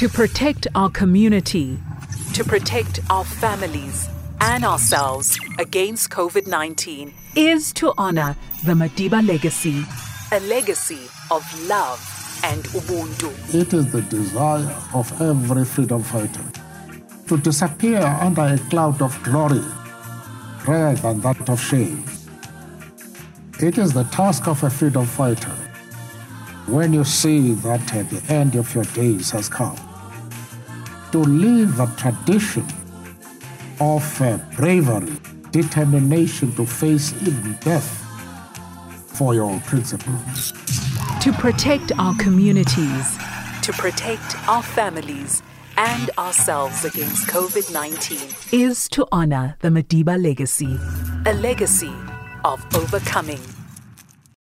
To protect our community, to protect our families and ourselves against COVID 19 is to honor the Madiba legacy, a legacy of love and Ubuntu. It is the desire of every freedom fighter to disappear under a cloud of glory rather than that of shame. It is the task of a freedom fighter when you see that uh, the end of your days has come to live a tradition of bravery, determination to face even death for your principles. To protect our communities, to protect our families and ourselves against COVID 19 is to honor the Madiba legacy, a legacy of overcoming